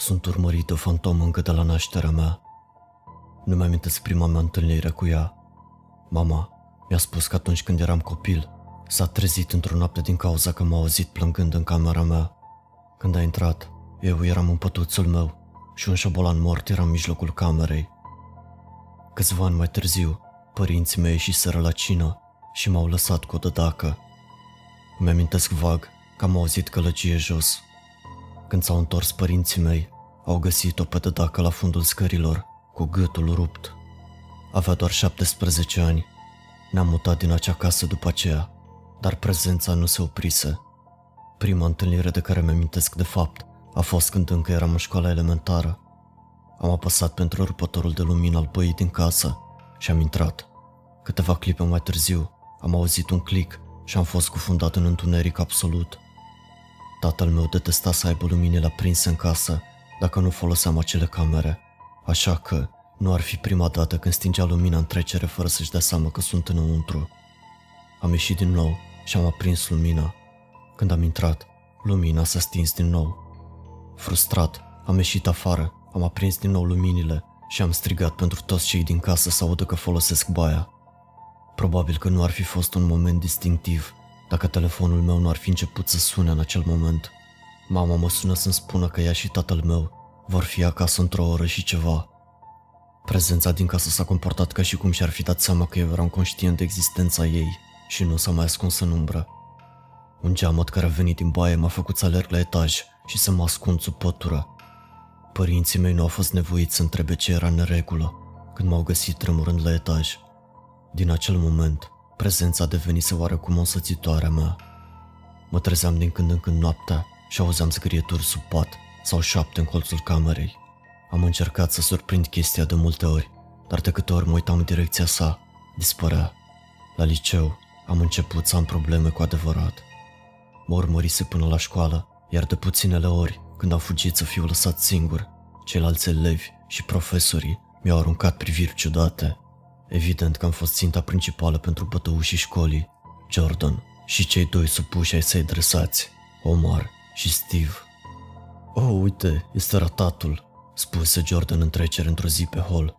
Sunt urmărit de o fantomă încă de la nașterea mea. Nu mi amintesc prima mea întâlnire cu ea. Mama mi-a spus că atunci când eram copil, s-a trezit într-o noapte din cauza că m-a auzit plângând în camera mea. Când a intrat, eu eram în pătuțul meu și un șobolan mort era în mijlocul camerei. Câțiva ani mai târziu, părinții mei ieșiseră la cină și m-au lăsat cu o dădacă. Îmi amintesc vag că am auzit călăgie jos. Când s-au întors părinții mei, au găsit-o pe dădacă la fundul scărilor, cu gâtul rupt. Avea doar 17 ani. Ne-am mutat din acea casă după aceea, dar prezența nu se oprise. Prima întâlnire de care mi-amintesc de fapt a fost când încă eram în școala elementară. Am apăsat pentru rupătorul de lumină al băii din casă și am intrat. Câteva clipe mai târziu am auzit un click și am fost cufundat în întuneric absolut. Tatăl meu detesta să aibă luminile aprinse în casă dacă nu foloseam acele camere, așa că nu ar fi prima dată când stingea lumina în trecere fără să-și dea seama că sunt înăuntru. Am ieșit din nou și am aprins lumina. Când am intrat, lumina s-a stins din nou. Frustrat, am ieșit afară, am aprins din nou luminile și am strigat pentru toți cei din casă să audă că folosesc baia. Probabil că nu ar fi fost un moment distinctiv dacă telefonul meu nu ar fi început să sune în acel moment. Mama mă sună să-mi spună că ea și tatăl meu vor fi acasă într-o oră și ceva. Prezența din casă s-a comportat ca și cum și-ar fi dat seama că eu eram conștient de existența ei și nu s-a mai ascuns în umbră. Un geamăt care a venit din baie m-a făcut să alerg la etaj și să mă ascund sub pătură. Părinții mei nu au fost nevoiți să întrebe ce era în regulă când m-au găsit tremurând la etaj. Din acel moment, prezența devenise oarecum o sățitoare mea. Mă trezeam din când în când noaptea și auzeam zgârieturi sub pat sau șapte în colțul camerei. Am încercat să surprind chestia de multe ori, dar de câte ori mă uitam în direcția sa, dispărea. La liceu am început să am probleme cu adevărat. Mă urmărise până la școală, iar de puținele ori, când am fugit să fiu lăsat singur, ceilalți elevi și profesorii mi-au aruncat priviri ciudate. Evident că am fost ținta principală pentru bătăușii școlii, Jordan și cei doi supuși ai săi dresați, Omar și Steve. Oh, uite, este ratatul, spuse Jordan în trecere într-o zi pe hol.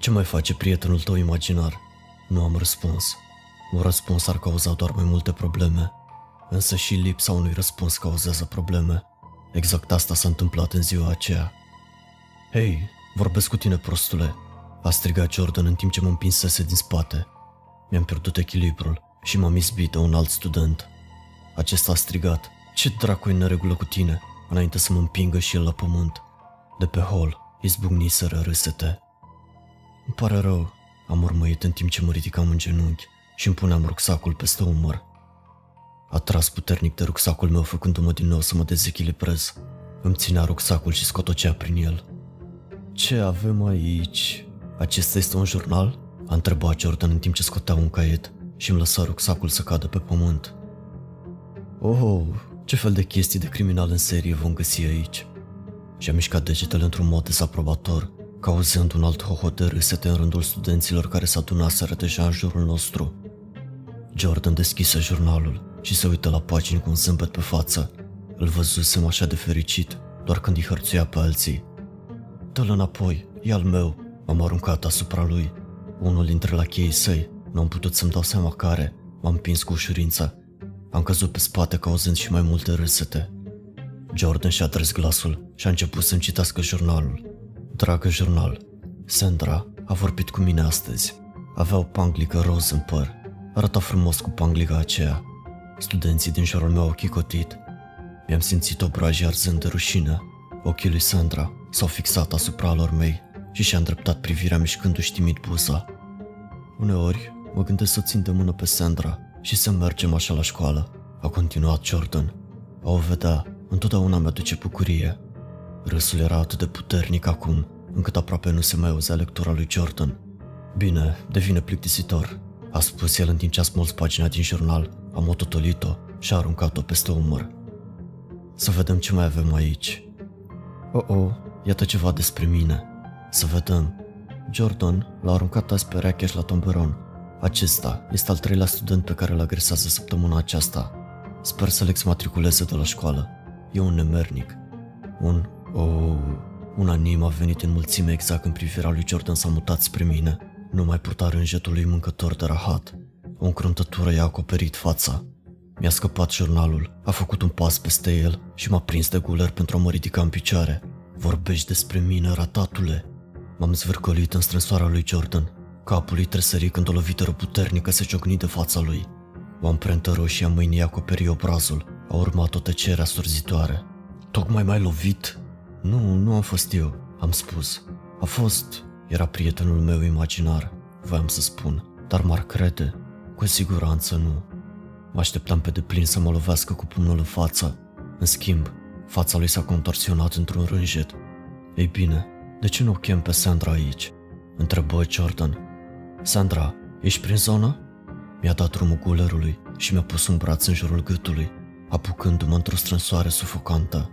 Ce mai face prietenul tău imaginar? Nu am răspuns. Un răspuns ar cauza doar mai multe probleme. Însă și lipsa unui răspuns cauzează probleme. Exact asta s-a întâmplat în ziua aceea. Hei, vorbesc cu tine, prostule, a strigat Jordan în timp ce mă împinsese din spate. Mi-am pierdut echilibrul și m-am izbit de un alt student. Acesta a strigat, ce dracu e în neregulă cu tine, înainte să mă împingă și el la pământ. De pe hol izbucniseră râsete. Îmi pare rău, am urmărit în timp ce mă ridicam în genunchi și îmi puneam rucsacul peste umăr. A tras puternic de rucsacul meu făcându-mă din nou să mă dezechilibrez. Îmi ținea rucsacul și scotocea prin el. Ce avem aici? Acesta este un jurnal? A întrebat Jordan în timp ce scotea un caiet și îmi lăsa rucsacul să cadă pe pământ. Oh, ce fel de chestii de criminal în serie vom găsi aici? Și-a mișcat degetele într-un mod dezaprobator, cauzând un alt hohot de râsete în rândul studenților care s-a adunaseră deja în jurul nostru. Jordan deschise jurnalul și se uită la pagini cu un zâmbet pe față. Îl văzusem așa de fericit, doar când îi hărțuia pe alții. Dă-l înapoi, e al meu, m-am aruncat asupra lui. Unul dintre lacheii săi, nu am putut să-mi dau seama care, m-am împins cu ușurință. Am căzut pe spate cauzând și mai multe râsete. Jordan și-a tres glasul și a început să-mi citească jurnalul. Dragă jurnal, Sandra a vorbit cu mine astăzi. Avea o panglică roz în păr. Arăta frumos cu panglica aceea. Studenții din jurul meu au chicotit. Mi-am simțit obrajii arzând de rușine. Ochii lui Sandra s-au fixat asupra lor mei și și-a îndreptat privirea mișcându-și timid buza. Uneori mă gândesc să țin de mână pe Sandra și să mergem așa la școală, a continuat Jordan. A o vedea întotdeauna mi-aduce bucurie. Râsul era atât de puternic acum, încât aproape nu se mai auzea lectura lui Jordan. Bine, devine plictisitor, a spus el în timp ce a smuls pagina din jurnal, a mototolit-o și a aruncat-o peste umăr. Să vedem ce mai avem aici. Oh, oh, iată ceva despre mine. Să vedem. Jordan l-a aruncat azi pe Rakesh la tomberon. Acesta este al treilea student pe care îl agresează săptămâna aceasta. Sper să-l exmatriculeze de la școală. E un nemernic. Un Oh, un anim a venit în mulțime exact când privirea lui Jordan s-a mutat spre mine. Nu mai purta rânjetul lui mâncător de rahat. O încruntătură i-a acoperit fața. Mi-a scăpat jurnalul, a făcut un pas peste el și m-a prins de guler pentru a mă ridica în picioare. Vorbești despre mine, ratatule? M-am zvârcolit în strânsoarea lui Jordan. Capul lui tresări când o lovitură puternică se ciocni de fața lui. O amprentă roșie a mâinii acoperi obrazul. A urmat o tăcere asurzitoare. Tocmai mai lovit? Nu, nu am fost eu, am spus. A fost... Era prietenul meu imaginar, voiam să spun, dar m-ar crede. Cu siguranță nu. Mă așteptam pe deplin să mă lovească cu pumnul în față. În schimb, fața lui s-a contorsionat într-un rânjet. Ei bine, de ce nu o chem pe Sandra aici? Întrebă Jordan. Sandra, ești prin zonă? Mi-a dat drumul gulerului și mi-a pus un braț în jurul gâtului, apucându-mă într-o strânsoare sufocantă.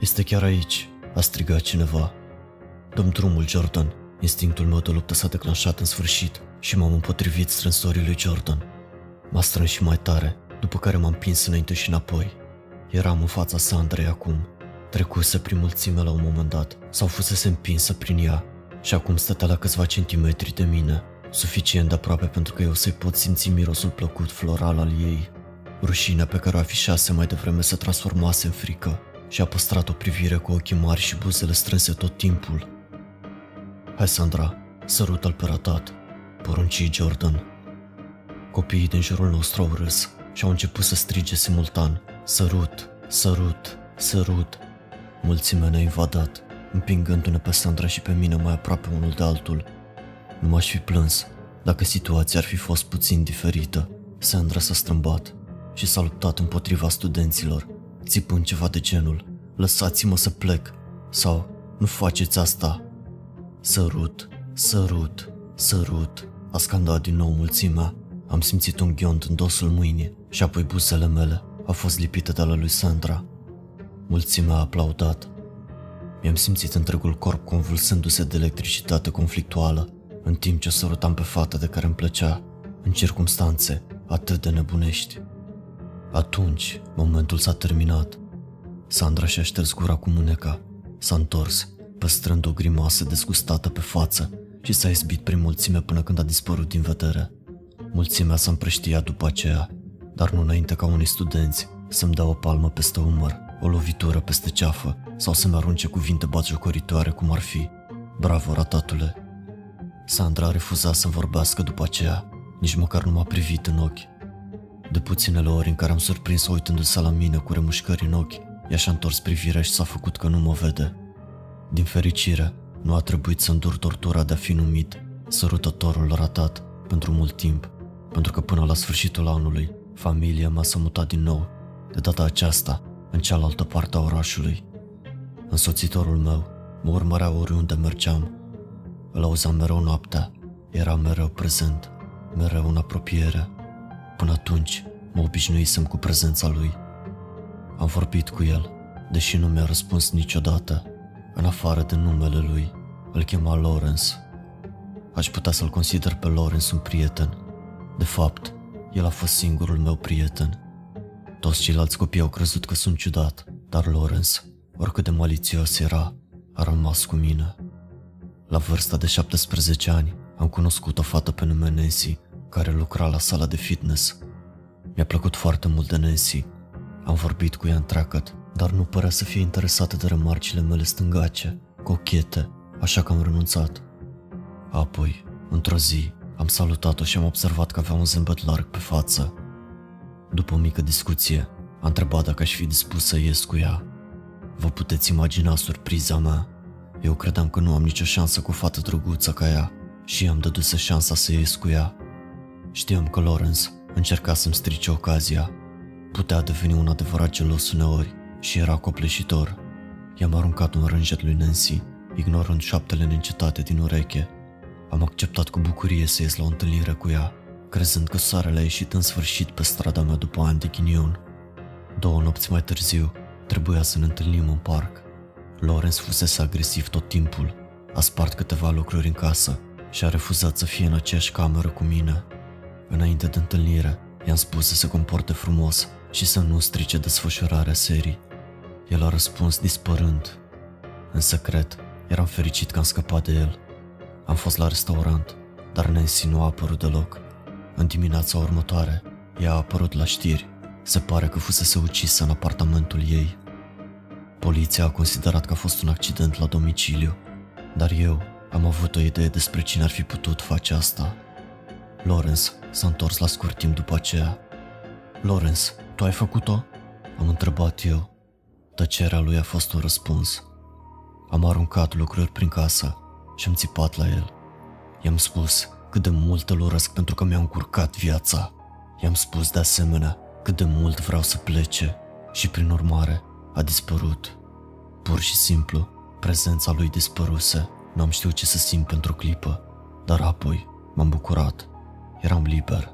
Este chiar aici, a strigat cineva. Dăm drumul, Jordan. Instinctul meu de luptă s-a declanșat în sfârșit și m-am împotrivit strânsorii lui Jordan. M-a strâns și mai tare, după care m-am pins înainte și înapoi. Eram în fața Sandrei acum. Trecuse prin mulțime la un moment dat, sau fusese împinsă prin ea și acum stătea la câțiva centimetri de mine, suficient de aproape pentru că eu să-i pot simți mirosul plăcut floral al ei. Rușinea pe care o afișase mai devreme se transformase în frică și a păstrat o privire cu ochii mari și buzele strânse tot timpul. Hai, Sandra, sărută-l pe ratat, porunci Jordan. Copiii din jurul nostru au râs și au început să strige simultan, sărut, sărut, sărut. Mulțimea ne-a invadat, împingându-ne pe Sandra și pe mine mai aproape unul de altul. Nu m-aș fi plâns dacă situația ar fi fost puțin diferită. Sandra s-a strâmbat și s-a luptat împotriva studenților, țipând ceva de genul, lăsați-mă să plec, sau nu faceți asta. Sărut, sărut, sărut, a scandat din nou mulțimea. Am simțit un ghiont în dosul mâinii și apoi buzele mele au fost lipite de la lui Sandra. Mulțimea a aplaudat. Mi-am simțit întregul corp convulsându-se de electricitate conflictuală, în timp ce o sărutam pe fata de care îmi plăcea, în circumstanțe atât de nebunești. Atunci, momentul s-a terminat. Sandra și-a șters gura cu mâneca, s-a întors, păstrând o grimasă dezgustată pe față și s-a izbit prin mulțime până când a dispărut din vedere. Mulțimea s-a împrăștiat după aceea, dar nu înainte ca unii studenți să-mi dea o palmă peste umăr, o lovitură peste ceafă sau să-mi arunce cuvinte batjocoritoare cum ar fi Bravo, ratatule! Sandra a refuzat să vorbească după aceea, nici măcar nu m-a privit în ochi. De puținele ori în care am surprins uitându-se la mine cu remușcări în ochi, ea și-a întors privirea și s-a făcut că nu mă vede. Din fericire, nu a trebuit să îndur tortura de a fi numit sărutătorul ratat pentru mult timp, pentru că până la sfârșitul anului, familia mea s-a mutat din nou, de data aceasta, în cealaltă parte a orașului. Însoțitorul meu mă urmărea oriunde mergeam. Îl auzeam mereu noaptea, era mereu prezent, mereu în apropiere. Până atunci, mă obișnuisem cu prezența lui. Am vorbit cu el, deși nu mi-a răspuns niciodată, în afară de numele lui. Îl chema Lawrence. Aș putea să-l consider pe Lawrence un prieten. De fapt, el a fost singurul meu prieten. Toți ceilalți copii au crezut că sunt ciudat, dar Lawrence, oricât de malițios era, a rămas cu mine. La vârsta de 17 ani, am cunoscut o fată pe nume Nancy, care lucra la sala de fitness. Mi-a plăcut foarte mult de Nancy. Am vorbit cu ea întreagăt, dar nu părea să fie interesată de remarcile mele stângace, cochete, așa că am renunțat. Apoi, într-o zi, am salutat-o și am observat că avea un zâmbet larg pe față. După o mică discuție, a întrebat dacă aș fi dispus să ies cu ea. Vă puteți imagina surpriza mea. Eu credeam că nu am nicio șansă cu o fată drăguță ca ea și am dăduse șansa să ies cu ea. Știam că Lawrence încerca să-mi strice ocazia. Putea deveni un adevărat gelos uneori și era copleșitor. I-am aruncat un rânjet lui Nancy, ignorând șaptele neîncetate din ureche. Am acceptat cu bucurie să ies la o întâlnire cu ea, crezând că soarele a ieșit în sfârșit pe strada mea după ani de ghinion. Două nopți mai târziu, trebuia să ne întâlnim în parc. Lawrence fusese agresiv tot timpul, a spart câteva lucruri în casă și a refuzat să fie în aceeași cameră cu mine. Înainte de întâlnire, i-am spus să se comporte frumos și să nu strice desfășurarea serii. El a răspuns dispărând. În secret, eram fericit că am scăpat de el. Am fost la restaurant, dar Nancy nu a apărut deloc. În dimineața următoare, ea a apărut la știri. Se pare că fusese ucisă în apartamentul ei. Poliția a considerat că a fost un accident la domiciliu, dar eu am avut o idee despre cine ar fi putut face asta. Lawrence s-a întors la scurt timp după aceea. Lawrence, tu ai făcut-o? Am întrebat eu. Tăcerea lui a fost un răspuns. Am aruncat lucruri prin casă și am țipat la el. I-am spus cât de mult îl urăsc pentru că mi-a încurcat viața. I-am spus de asemenea cât de mult vreau să plece și prin urmare a dispărut. Pur și simplu, prezența lui dispăruse. N-am știut ce să simt pentru o clipă, dar apoi m-am bucurat. Eram liber.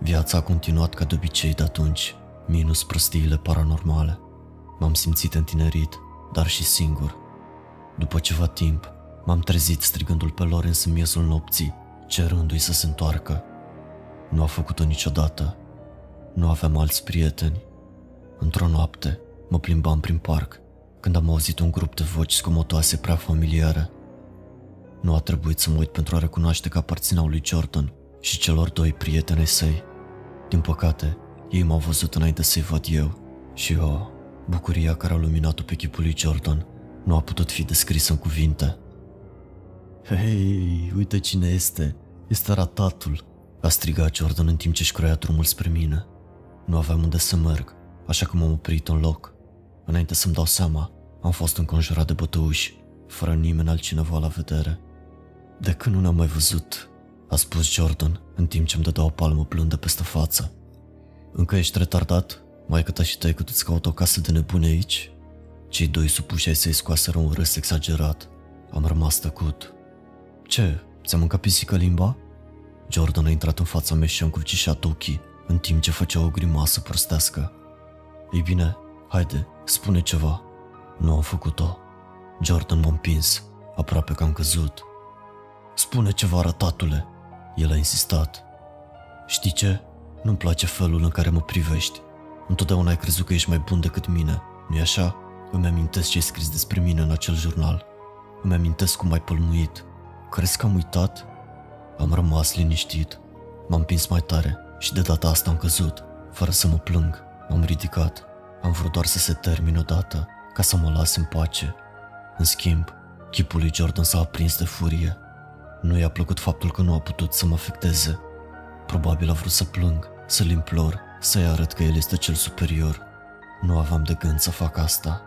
Viața a continuat ca de obicei de atunci, minus prostiile paranormale. M-am simțit întinerit, dar și singur. După ceva timp, m-am trezit strigându-l pe Lorenz în miezul nopții, cerându-i să se întoarcă. Nu a făcut-o niciodată. Nu aveam alți prieteni. Într-o noapte, mă plimbam prin parc, când am auzit un grup de voci scomotoase prea familiare. Nu a trebuit să mă uit pentru a recunoaște că aparțineau lui Jordan și celor doi prieteni săi. Din păcate, ei m-au văzut înainte să-i văd eu și oh, bucuria care a luminat-o pe chipul lui Jordan nu a putut fi descrisă în cuvinte. Hei, uite cine este! Este ratatul! A strigat Jordan în timp ce își croia drumul spre mine. Nu aveam unde să merg, așa că m-am oprit în loc. Înainte să-mi dau seama, am fost înconjurat de bătăuși, fără nimeni altcineva la vedere. De când nu ne-am mai văzut, a spus Jordan, în timp ce îmi dădea o palmă blândă peste față. Încă ești retardat? Mai că și tăi că tu-ți caută o casă de nebune aici? Cei doi supuși ai să-i scoaseră un râs exagerat. Am rămas tăcut. Ce? Ți-a mâncat pisică limba? Jordan a intrat în fața mea și a încrucișat ochii, în timp ce făcea o grimasă prostească. Ei bine, haide, spune ceva. Nu am făcut-o. Jordan m-a împins, aproape că am căzut. Spune ceva, ratatule. El a insistat. Știi ce? Nu-mi place felul în care mă privești. Întotdeauna ai crezut că ești mai bun decât mine, nu-i așa? Îmi amintesc ce ai scris despre mine în acel jurnal. Îmi amintesc cum ai pălmuit. Crezi că am uitat? Am rămas liniștit. M-am pins mai tare și de data asta am căzut, fără să mă plâng. M-am ridicat. Am vrut doar să se termine odată, ca să mă las în pace. În schimb, chipul lui Jordan s-a aprins de furie. Nu i-a plăcut faptul că nu a putut să mă afecteze. Probabil a vrut să plâng, să-l implor, să-i arăt că el este cel superior. Nu aveam de gând să fac asta.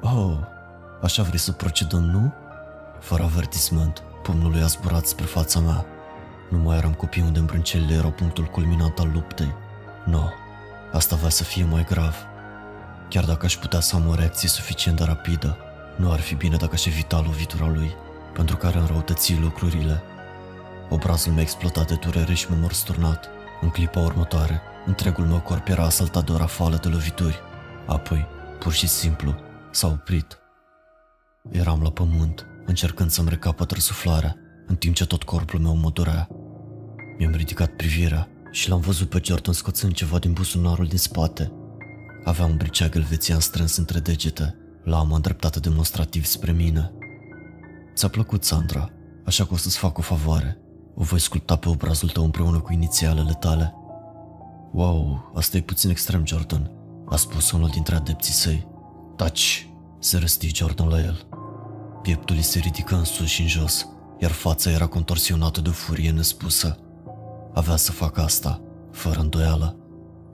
Oh, așa vrei să procedăm, nu? Fără avertisment, pumnul lui a zburat spre fața mea. Nu mai eram copii unde îmbrâncelile erau punctul culminant al luptei. Nu, no, asta va să fie mai grav. Chiar dacă aș putea să am o reacție suficient de rapidă, nu ar fi bine dacă aș evita lovitura lui, pentru care înrăutăți lucrurile. Obrazul meu explodat de durere și mă sturnat. În clipa următoare, întregul meu corp era asaltat de o rafală de lovituri. Apoi, pur și simplu, s-a oprit. Eram la pământ, încercând să-mi recapăt răsuflarea, în timp ce tot corpul meu mă durea. Mi-am ridicat privirea și l-am văzut pe Jordan scoțând ceva din buzunarul din spate. Avea un briceag elvețian strâns între degete, lama îndreptată demonstrativ spre mine. Ți-a plăcut, Sandra, așa că o să-ți fac o favoare. O voi sculpta pe obrazul tău împreună cu inițialele tale. Wow, asta e puțin extrem, Jordan, a spus unul dintre adepții săi. Taci, se răsti Jordan la el. Pieptul îi se ridică în sus și în jos, iar fața era contorsionată de o furie nespusă. Avea să facă asta, fără îndoială.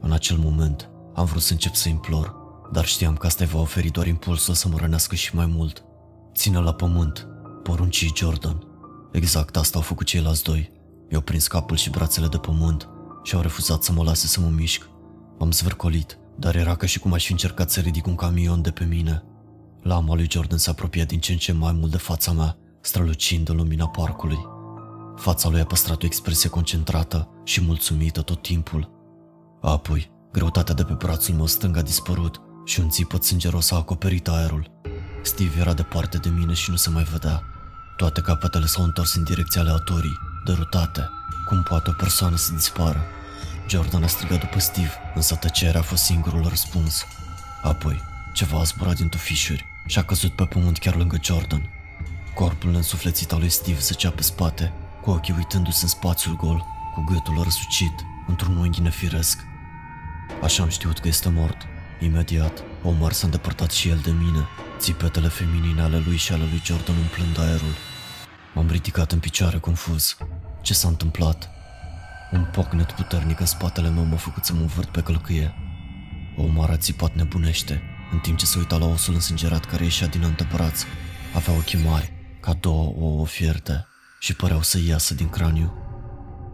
În acel moment, am vrut să încep să implor, dar știam că asta îi va oferi doar impulsul să mă rănească și mai mult. Ține la pământ, porunci Jordan. Exact asta au făcut ceilalți doi. Mi-au prins capul și brațele de pământ și au refuzat să mă lase să mă mișc. M-am zvârcolit, dar era ca și cum aș fi încercat să ridic un camion de pe mine. Lama lui Jordan se apropia din ce în ce mai mult de fața mea, strălucind în lumina parcului. Fața lui a păstrat o expresie concentrată și mulțumită tot timpul. Apoi, greutatea de pe brațul meu stâng a dispărut și un țipăt sângeros a acoperit aerul. Steve era departe de mine și nu se mai vedea. Toate capetele s-au întors în direcția aleatorii, derutate. Cum poate o persoană să dispară? Jordan a strigat după Steve, însă tăcerea a fost singurul răspuns. Apoi, Ceva a zburat din tufișuri și a căzut pe pământ chiar lângă Jordan. Corpul însuflețit al lui Steve zăcea pe spate, cu ochii uitându-se în spațiul gol, cu gâtul răsucit, într-un unghi nefiresc. Așa am știut că este mort. Imediat, Omar s-a îndepărtat și el de mine, țipetele feminine ale lui și ale lui Jordan umplând aerul. M-am ridicat în picioare confuz. Ce s-a întâmplat? Un pocnet puternic în spatele meu m-a făcut să mă învârt pe călcâie. Omar a țipat nebunește, în timp ce se uita la osul însângerat care ieșea din antebraț. Avea ochii mari, ca două ouă fierte, și păreau să iasă din craniu.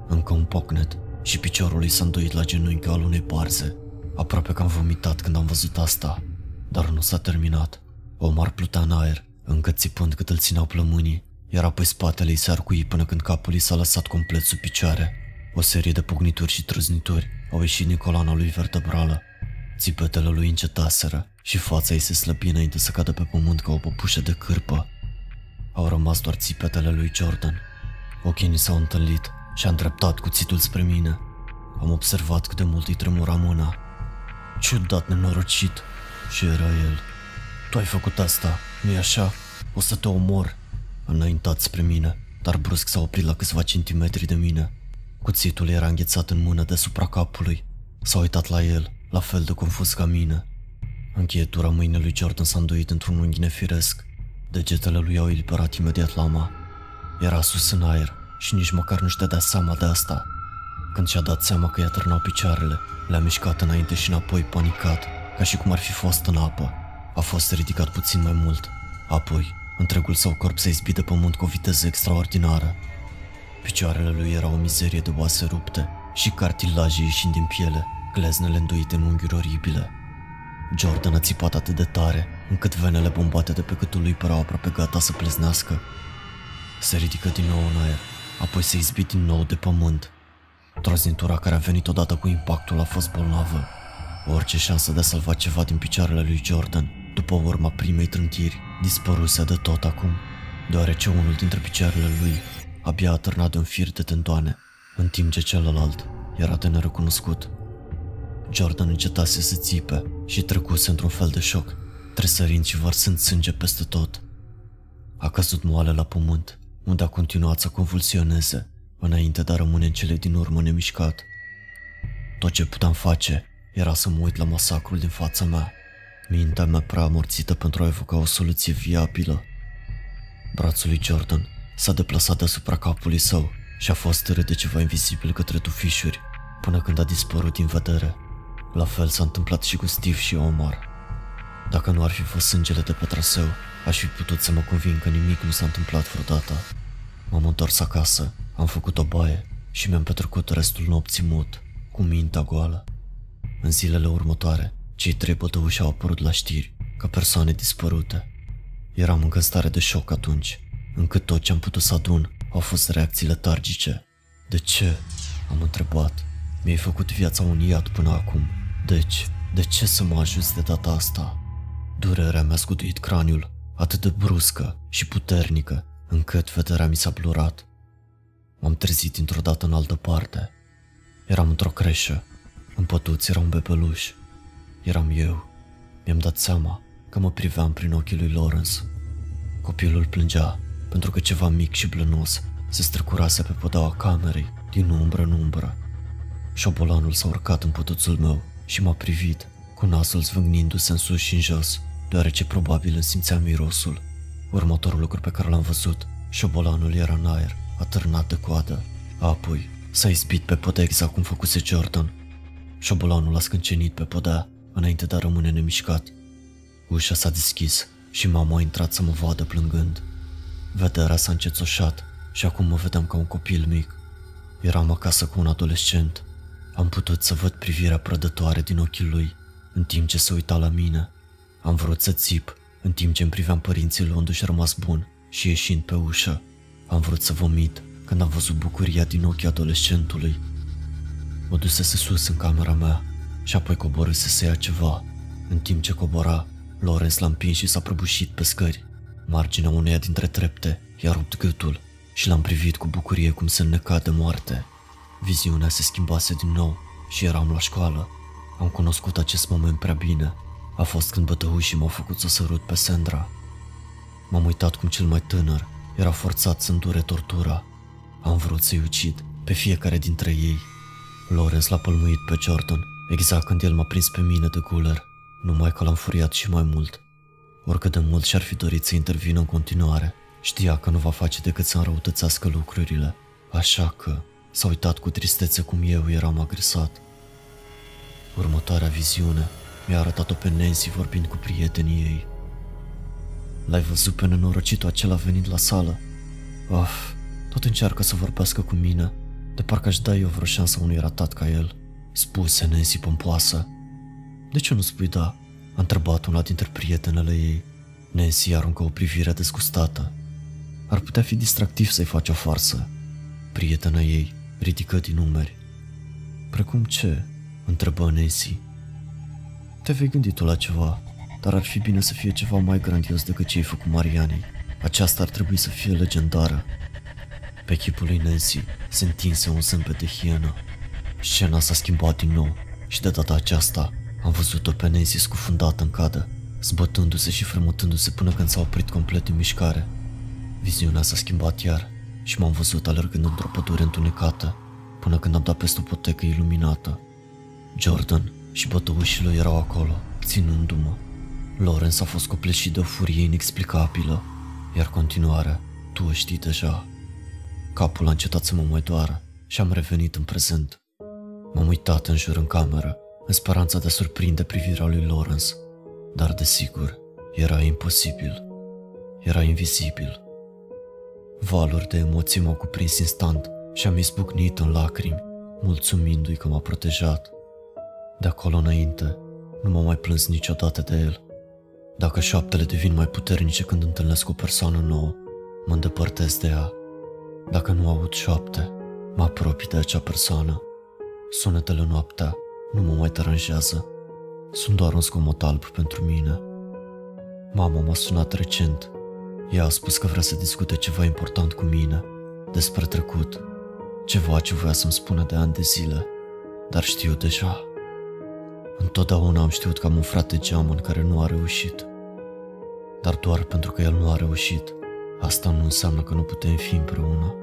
Încă un pocnet și piciorul lui s-a îndoit la genunchi al unei parze. Aproape că am vomitat când am văzut asta, dar nu s-a terminat. Omar plutea în aer, încă țipând cât îl țineau plămânii, iar apoi spatele îi se arcui până când capul îi s-a lăsat complet sub picioare. O serie de pugnituri și trăznituri au ieșit din coloana lui vertebrală. Țipetele lui încetaseră și fața ei se slăbi înainte să cadă pe pământ ca o păpușă de cârpă. Au rămas doar țipetele lui Jordan. Ochii ni s-au întâlnit și a îndreptat cuțitul spre mine. Am observat cât de mult îi tremura mâna. Ciudat nenorocit. Și era el. Tu ai făcut asta, nu-i așa? O să te omor. A înaintat spre mine, dar brusc s-a oprit la câțiva centimetri de mine. Cuțitul era înghețat în mână deasupra capului. S-a uitat la el, la fel de confuz ca mine. Încheietura mâinii lui Jordan s-a înduit într-un unghi nefiresc. Degetele lui au eliberat imediat lama. Era sus în aer și nici măcar nu-și dădea seama de asta. Când și-a dat seama că i-a târnau picioarele, le-a mișcat înainte și înapoi panicat, ca și cum ar fi fost în apă. A fost ridicat puțin mai mult. Apoi, întregul său corp s-a izbit de pământ cu o viteză extraordinară. Picioarele lui erau o mizerie de oase rupte și cartilaje ieșind din piele, gleznele înduite în unghiuri oribile. Jordan a țipat atât de tare, încât venele bombate de pe gâtul lui păreau aproape gata să pleznească. Se ridică din nou în aer, apoi se izbit din nou de pământ. Troznitura care a venit odată cu impactul a fost bolnavă. Orice șansă de a salva ceva din picioarele lui Jordan, după urma primei trântiri, dispăruse de tot acum, deoarece unul dintre picioarele lui abia a târnat de un fir de tendoane, în timp ce celălalt era de nerecunoscut. Jordan încetase să țipe și trecuse într-un fel de șoc, tresărind și vărsând sânge peste tot. A căzut moale la pământ, unde a continuat să convulsioneze, înainte de a rămâne în cele din urmă nemișcat. Tot ce puteam face era să mă uit la masacrul din fața mea, mintea mea prea amorțită pentru a evoca o soluție viabilă. Brațul lui Jordan s-a deplasat deasupra capului său și a fost târât de ceva invizibil către tufișuri, până când a dispărut din vedere. La fel s-a întâmplat și cu Steve și Omar. Dacă nu ar fi fost sângele de pe traseu, aș fi putut să mă convin că nimic nu s-a întâmplat vreodată. M-am întors acasă, am făcut o baie și mi-am petrecut restul nopții mut, cu mintea goală. În zilele următoare, cei trei bătăuși au apărut la știri, ca persoane dispărute. Eram încă în stare de șoc atunci, încât tot ce am putut să adun au fost reacții letargice. De ce? Am întrebat. Mi-ai făcut viața un iad până acum. Deci, de ce să mă ajuți de data asta? Durerea mi-a scutuit craniul, atât de bruscă și puternică, încât vederea mi s-a blurat. M-am trezit într-o dată în altă parte. Eram într-o creșă. În pătuți era un bebeluș. Eram eu. Mi-am dat seama că mă priveam prin ochii lui Lawrence. Copilul plângea pentru că ceva mic și blănos se străcurase pe podaua camerei, din umbră în umbră. Șobolanul s-a urcat în pătuțul meu și m-a privit, cu nasul zvângnindu-se în sus și în jos, deoarece probabil îmi simțea mirosul. Următorul lucru pe care l-am văzut, șobolanul era în aer, atârnat de coadă. Apoi, s-a izbit pe podea exact cum făcuse Jordan. Șobolanul a scâncenit pe podea, înainte de a rămâne nemișcat. Ușa s-a deschis și mama a intrat să mă vadă plângând. Vederea s-a încețoșat și acum mă vedeam ca un copil mic. Eram acasă cu un adolescent. Am putut să văd privirea prădătoare din ochii lui, în timp ce se uita la mine. Am vrut să țip, în timp ce îmi priveam părinții luându-și rămas bun și ieșind pe ușă. Am vrut să vomit când am văzut bucuria din ochii adolescentului. Mă dusese sus în camera mea și apoi coborâse să ia ceva. În timp ce cobora, Lorenz l-a împins și s-a prăbușit pe scări. Marginea uneia dintre trepte i-a rupt gâtul și l-am privit cu bucurie cum se înneca de moarte. Viziunea se schimbase din nou și eram la școală. Am cunoscut acest moment prea bine. a fost când bătăușii m-au făcut să sărut pe Sandra. M-am uitat cum cel mai tânăr era forțat să îndure tortura. Am vrut să-i ucid pe fiecare dintre ei. Lawrence l-a pălmuit pe Jordan, exact când el m-a prins pe mine de guler, numai că l-am furiat și mai mult. Oricât de mult și-ar fi dorit să intervină în continuare, știa că nu va face decât să înrăutățească lucrurile, așa că s-a uitat cu tristețe cum eu eram agresat. Următoarea viziune mi-a arătat-o pe Nancy vorbind cu prietenii ei. L-ai văzut pe nenorocitul acela venind la sală? Of, tot încearcă să vorbească cu mine, de parcă aș da eu vreo șansă unui ratat ca el. Spuse Nancy pompoasă. De ce nu spui da? A întrebat una dintre prietenele ei. Nancy aruncă o privire dezgustată. Ar putea fi distractiv să-i faci o farsă. Prietena ei ridică din numeri. Precum ce? Întrebă Nancy. Te vei gândi tu la ceva, dar ar fi bine să fie ceva mai grandios decât ce ai făcut Marianei. Aceasta ar trebui să fie legendară. Pe chipul lui Nancy se întinse un zâmbet de hienă. Scena s-a schimbat din nou și de data aceasta am văzut-o pe Nancy scufundată în cadă, zbătându-se și fremutându-se până când s-a oprit complet în mișcare. Viziunea s-a schimbat iar și m-am văzut alergând într-o pădure întunecată, până când am dat peste o potecă iluminată. Jordan și bătăușii lui erau acolo, ținându-mă. Lawrence a fost copleșit de o furie inexplicabilă, iar continuarea, tu o știi deja. Capul a încetat să mă mai doară și am revenit în prezent. M-am uitat în jur în cameră, în speranța de a surprinde privirea lui Lawrence, dar desigur, era imposibil. Era invizibil. Valuri de emoții m-au cuprins instant și am izbucnit în lacrimi, mulțumindu-i că m-a protejat. De acolo înainte, nu m-am mai plâns niciodată de el. Dacă șoaptele devin mai puternice când întâlnesc o persoană nouă, mă îndepărtez de ea. Dacă nu aud șoapte, mă apropii de acea persoană. Sunetele noaptea nu mă mai deranjează. Sunt doar un zgomot alb pentru mine. Mama m-a sunat recent. Ea a spus că vrea să discute ceva important cu mine, despre trecut, ceva ce voia să-mi spună de ani de zile, dar știu deja. Întotdeauna am știut că am un frate geamăn care nu a reușit. Dar doar pentru că el nu a reușit, asta nu înseamnă că nu putem fi împreună.